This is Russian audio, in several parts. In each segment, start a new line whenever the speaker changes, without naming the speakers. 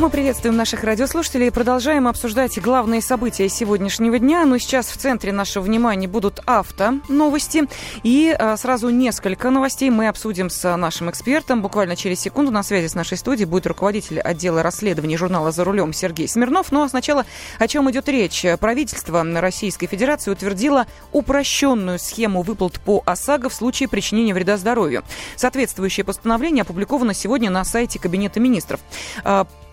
Мы приветствуем наших радиослушателей и продолжаем обсуждать главные события сегодняшнего дня. Но сейчас в центре нашего внимания будут авто новости. И а, сразу несколько новостей мы обсудим с нашим экспертом. Буквально через секунду на связи с нашей студией будет руководитель отдела расследований журнала «За рулем» Сергей Смирнов. Ну а сначала о чем идет речь. Правительство Российской Федерации утвердило упрощенную схему выплат по ОСАГО в случае причинения вреда здоровью. Соответствующее постановление опубликовано сегодня на сайте Кабинета министров.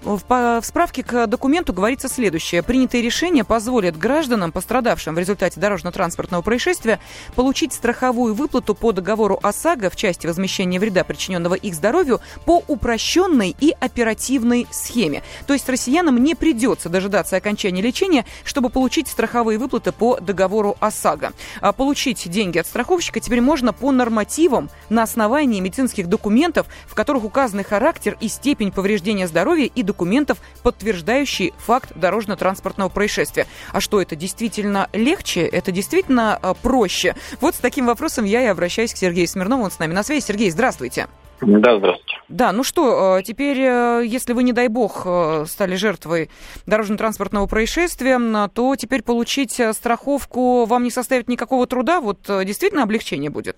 В справке к документу говорится следующее. Принятые решения позволят гражданам, пострадавшим в результате дорожно-транспортного происшествия, получить страховую выплату по договору ОСАГО в части возмещения вреда, причиненного их здоровью, по упрощенной и оперативной схеме. То есть россиянам не придется дожидаться окончания лечения, чтобы получить страховые выплаты по договору ОСАГО. А получить деньги от страховщика теперь можно по нормативам на основании медицинских документов, в которых указаны характер и степень повреждения здоровья и документов, подтверждающие факт дорожно-транспортного происшествия. А что, это действительно легче? Это действительно э, проще? Вот с таким вопросом я и обращаюсь к Сергею Смирнову. Он с нами на связи. Сергей, здравствуйте.
Да, здравствуйте.
Да, ну что, теперь, э, если вы, не дай бог, стали жертвой дорожно-транспортного происшествия, то теперь получить страховку вам не составит никакого труда? Вот действительно облегчение будет?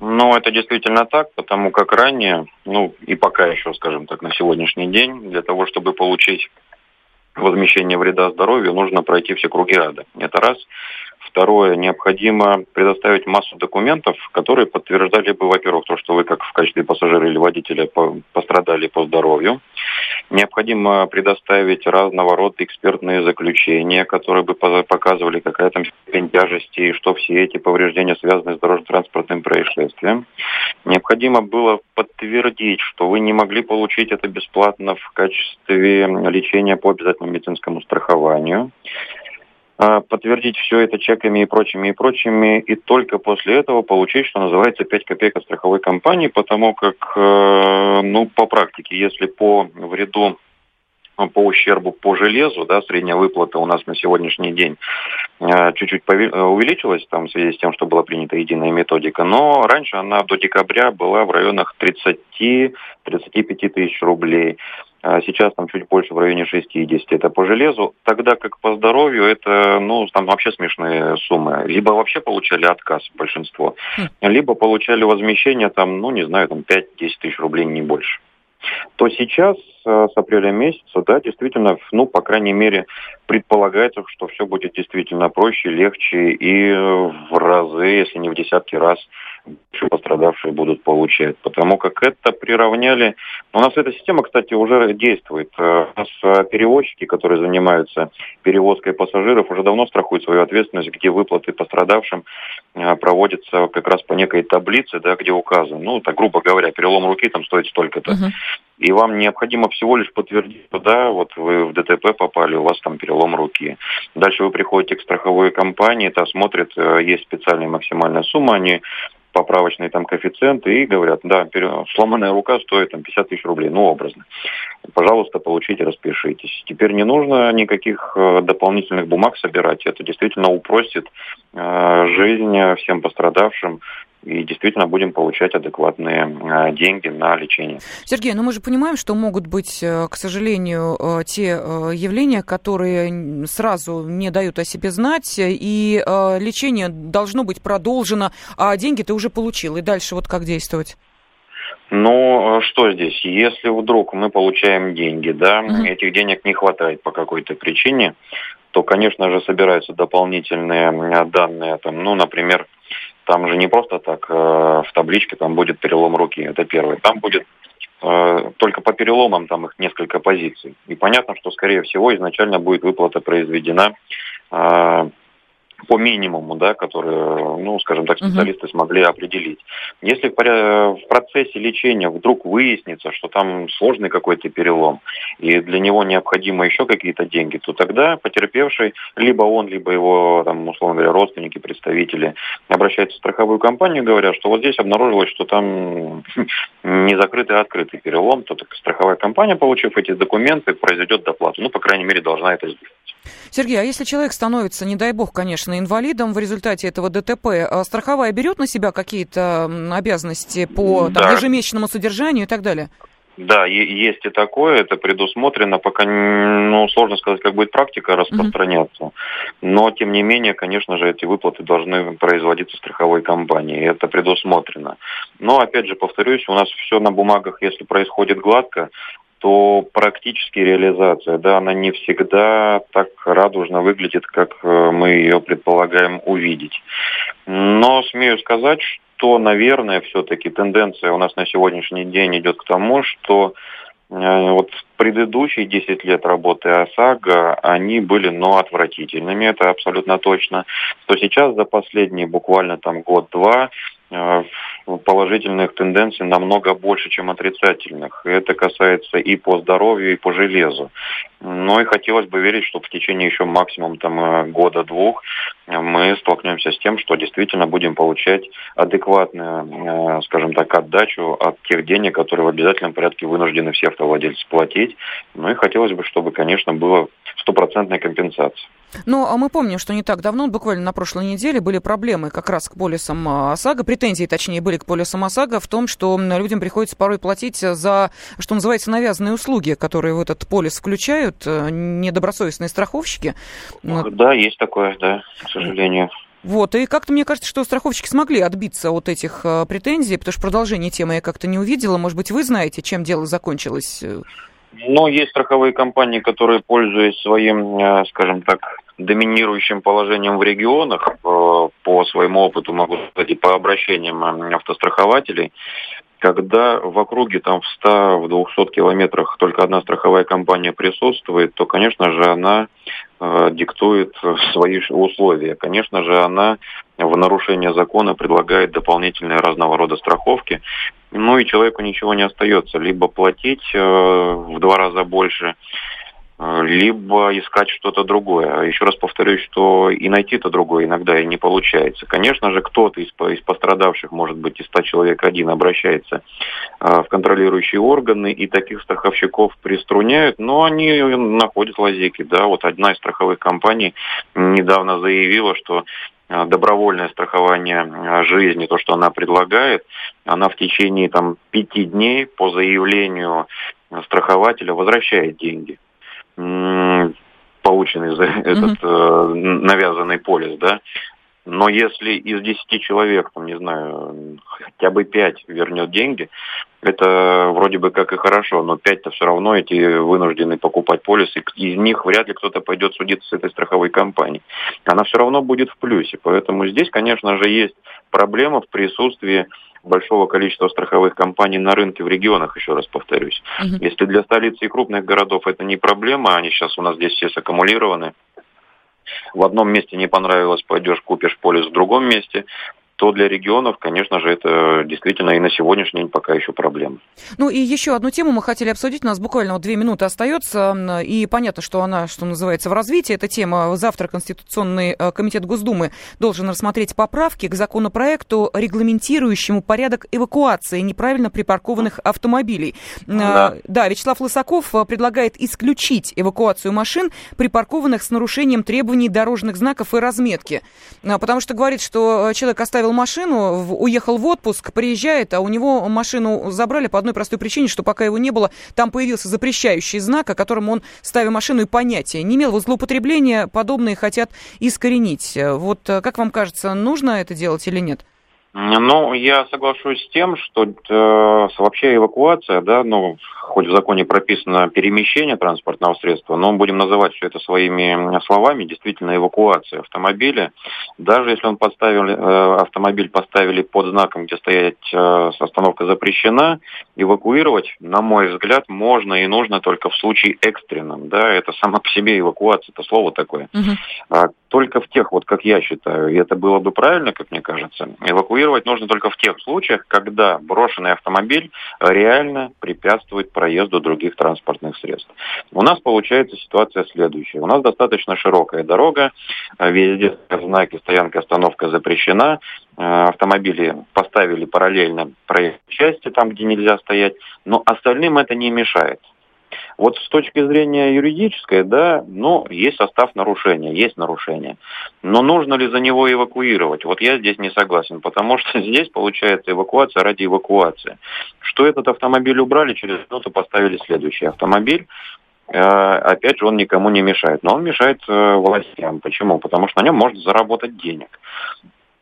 Ну, это действительно так, потому как ранее, ну и пока еще, скажем так, на сегодняшний день, для того, чтобы получить возмещение вреда здоровью, нужно пройти все круги ада. Это раз. Второе, необходимо предоставить массу документов, которые подтверждали бы, во-первых, то, что вы как в качестве пассажира или водителя пострадали по здоровью. Необходимо предоставить разного рода экспертные заключения, которые бы показывали, какая там степень тяжести и что все эти повреждения связаны с дорожно-транспортным происшествием. Необходимо было подтвердить, что вы не могли получить это бесплатно в качестве лечения по обязательному медицинскому страхованию. А, подтвердить все это чеками и прочими, и прочими, и только после этого получить, что называется, 5 копеек от страховой компании, потому как, э, ну, по практике, если по вреду по ущербу по железу, да, средняя выплата у нас на сегодняшний день э, чуть-чуть увеличилась там, в связи с тем, что была принята единая методика, но раньше она до декабря была в районах 30-35 тысяч рублей. А сейчас там чуть больше в районе 60, это по железу, тогда как по здоровью это, ну, там вообще смешные суммы. Либо вообще получали отказ большинство, хм. либо получали возмещение там, ну, не знаю, там 5-10 тысяч рублей, не больше то сейчас э, с апреля месяца, да, действительно, ну, по крайней мере, предполагается, что все будет действительно проще, легче и в разы, если не в десятки раз, пострадавшие будут получать. Потому как это приравняли... У нас эта система, кстати, уже действует. Э, у нас э, перевозчики, которые занимаются перевозкой пассажиров, уже давно страхуют свою ответственность, где выплаты пострадавшим проводятся как раз по некой таблице, да, где указано, ну, так грубо говоря, перелом руки там стоит столько-то. Uh-huh и вам необходимо всего лишь подтвердить, что да, вот вы в ДТП попали, у вас там перелом руки. Дальше вы приходите к страховой компании, та смотрит, э, есть специальная максимальная сумма, они поправочные там коэффициенты и говорят, да, сломанная рука стоит там 50 тысяч рублей, ну, образно. Пожалуйста, получите, распишитесь. Теперь не нужно никаких э, дополнительных бумаг собирать. Это действительно упростит э, жизнь всем пострадавшим и действительно будем получать адекватные э, деньги на лечение.
Сергей, ну мы же понимаем, что могут быть, э, к сожалению, э, те явления, которые сразу не дают о себе знать, и лечение должно быть продолжено, а деньги ты уже получил, и дальше вот как действовать?
Ну, что здесь? Если вдруг мы получаем деньги, да, uh-huh. этих денег не хватает по какой-то причине, то, конечно же, собираются дополнительные данные, там, ну, например, там же не просто так э, в табличке там будет перелом руки, это первое. Там будет э, только по переломам там их несколько позиций. И понятно, что, скорее всего, изначально будет выплата произведена э, по минимуму, да, который, ну, скажем так, специалисты uh-huh. смогли определить. Если в процессе лечения вдруг выяснится, что там сложный какой-то перелом, и для него необходимо еще какие-то деньги, то тогда потерпевший, либо он, либо его, там, условно говоря, родственники, представители, обращаются в страховую компанию, говорят, что вот здесь обнаружилось, что там не закрытый, а открытый перелом, то так страховая компания, получив эти документы, произведет доплату. Ну, по крайней мере, должна это сделать.
Сергей, а если человек становится, не дай бог, конечно, инвалидом в результате этого ДТП, а страховая берет на себя какие-то обязанности по да. там, ежемесячному содержанию и так далее?
Да, есть и такое, это предусмотрено, пока, ну, сложно сказать, как будет практика распространяться. Mm-hmm. Но, тем не менее, конечно же, эти выплаты должны производиться страховой компанией, это предусмотрено. Но, опять же, повторюсь, у нас все на бумагах, если происходит гладко, то практически реализация, да, она не всегда так радужно выглядит, как э, мы ее предполагаем увидеть. Но смею сказать, что, наверное, все-таки тенденция у нас на сегодняшний день идет к тому, что э, вот предыдущие 10 лет работы ОСАГО, они были, ну, отвратительными, это абсолютно точно. То сейчас за последние буквально там год-два Э, положительных тенденций намного больше, чем отрицательных. Это касается и по здоровью, и по железу. Но и хотелось бы верить, что в течение еще максимум там, э, года-двух мы столкнемся с тем, что действительно будем получать адекватную, э, скажем так, отдачу от тех денег, которые в обязательном порядке вынуждены все автовладельцы платить. Ну и хотелось бы, чтобы, конечно, было стопроцентная компенсация.
Но а мы помним, что не так давно, буквально на прошлой неделе, были проблемы как раз к полисам а, ОСАГО, претензии, точнее, были к полисам ОСАГО в том, что людям приходится порой платить за, что называется, навязанные услуги, которые в этот полис включают э, недобросовестные страховщики.
Да, есть такое, да, к сожалению.
Вот, и как-то мне кажется, что страховщики смогли отбиться от этих э, претензий, потому что продолжение темы я как-то не увидела. Может быть, вы знаете, чем дело закончилось?
Но есть страховые компании, которые, пользуясь своим, э, скажем так, доминирующим положением в регионах, э, по своему опыту могу сказать, и по обращениям э, автострахователей, когда в округе там в 100, в 200 километрах только одна страховая компания присутствует, то, конечно же, она э, диктует свои условия. Конечно же, она в нарушение закона предлагает дополнительные разного рода страховки. Ну и человеку ничего не остается. Либо платить в два раза больше, либо искать что-то другое. Еще раз повторюсь, что и найти-то другое иногда и не получается. Конечно же, кто-то из, из пострадавших, может быть, из 100 человек один, обращается э, в контролирующие органы, и таких страховщиков приструняют, но они находят лазейки. Да? Вот одна из страховых компаний недавно заявила, что добровольное страхование жизни, то, что она предлагает, она в течение там, пяти дней по заявлению страхователя возвращает деньги полученный за этот э, навязанный полис, да. Но если из 10 человек, там, не знаю, хотя бы 5 вернет деньги, это вроде бы как и хорошо, но 5-то все равно эти вынуждены покупать полис, и из них вряд ли кто-то пойдет судиться с этой страховой компанией. Она все равно будет в плюсе. Поэтому здесь, конечно же, есть проблема в присутствии большого количества страховых компаний на рынке в регионах, еще раз повторюсь. Угу. Если для столицы и крупных городов это не проблема, они сейчас у нас здесь все саккумулированы, в одном месте не понравилось, пойдешь, купишь полис в другом месте то для регионов, конечно же, это действительно и на сегодняшний день пока еще проблема.
Ну и еще одну тему мы хотели обсудить. У нас буквально вот две минуты остается. И понятно, что она, что называется, в развитии. Эта тема. Завтра Конституционный э, комитет Госдумы должен рассмотреть поправки к законопроекту, регламентирующему порядок эвакуации неправильно припаркованных автомобилей. Да, э, да Вячеслав Лысаков э, предлагает исключить эвакуацию машин, припаркованных с нарушением требований дорожных знаков и разметки. Потому что говорит, что человек оставил оставил машину, уехал в отпуск, приезжает, а у него машину забрали по одной простой причине, что пока его не было, там появился запрещающий знак, о котором он, ставя машину, и понятия не имел. Вот злоупотребления подобные хотят искоренить. Вот э, как вам кажется, нужно это делать или нет?
Ну, я соглашусь с тем, что э, вообще эвакуация, да, ну, хоть в законе прописано перемещение транспортного средства, но будем называть все это своими словами, действительно эвакуация автомобиля. Даже если он поставил, э, автомобиль поставили под знаком, где стоять э, остановка запрещена, эвакуировать, на мой взгляд, можно и нужно только в случае экстренном, да, это сама по себе эвакуация, это слово такое. Угу только в тех, вот как я считаю, и это было бы правильно, как мне кажется, эвакуировать нужно только в тех случаях, когда брошенный автомобиль реально препятствует проезду других транспортных средств. У нас получается ситуация следующая. У нас достаточно широкая дорога, везде знаки стоянка, остановка запрещена, э, автомобили поставили параллельно проезд части, там, где нельзя стоять, но остальным это не мешает. Вот с точки зрения юридической, да, ну, есть состав нарушения, есть нарушение. Но нужно ли за него эвакуировать? Вот я здесь не согласен, потому что здесь получается эвакуация ради эвакуации. Что этот автомобиль убрали, через минуту поставили следующий автомобиль. Э, опять же, он никому не мешает. Но он мешает э, властям. Почему? Потому что на нем можно заработать денег.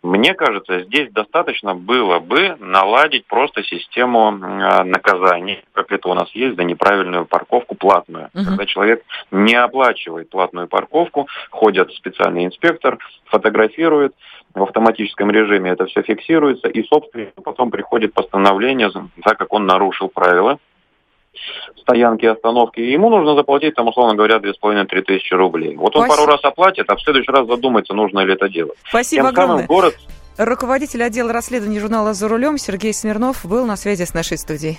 Мне кажется, здесь достаточно было бы наладить просто систему э, наказаний, как это у нас есть, за неправильную парковку платную. Угу. Когда человек не оплачивает платную парковку, ходит специальный инспектор, фотографирует, в автоматическом режиме это все фиксируется, и, собственно, потом приходит постановление, так как он нарушил правила стоянки и остановки, ему нужно заплатить, там, условно говоря, 2,5-3 тысячи рублей. Вот он Спасибо. пару раз оплатит, а в следующий раз задумается, нужно ли это делать.
Спасибо Тем огромное. Самым город... Руководитель отдела расследований журнала «За рулем» Сергей Смирнов был на связи с нашей студией.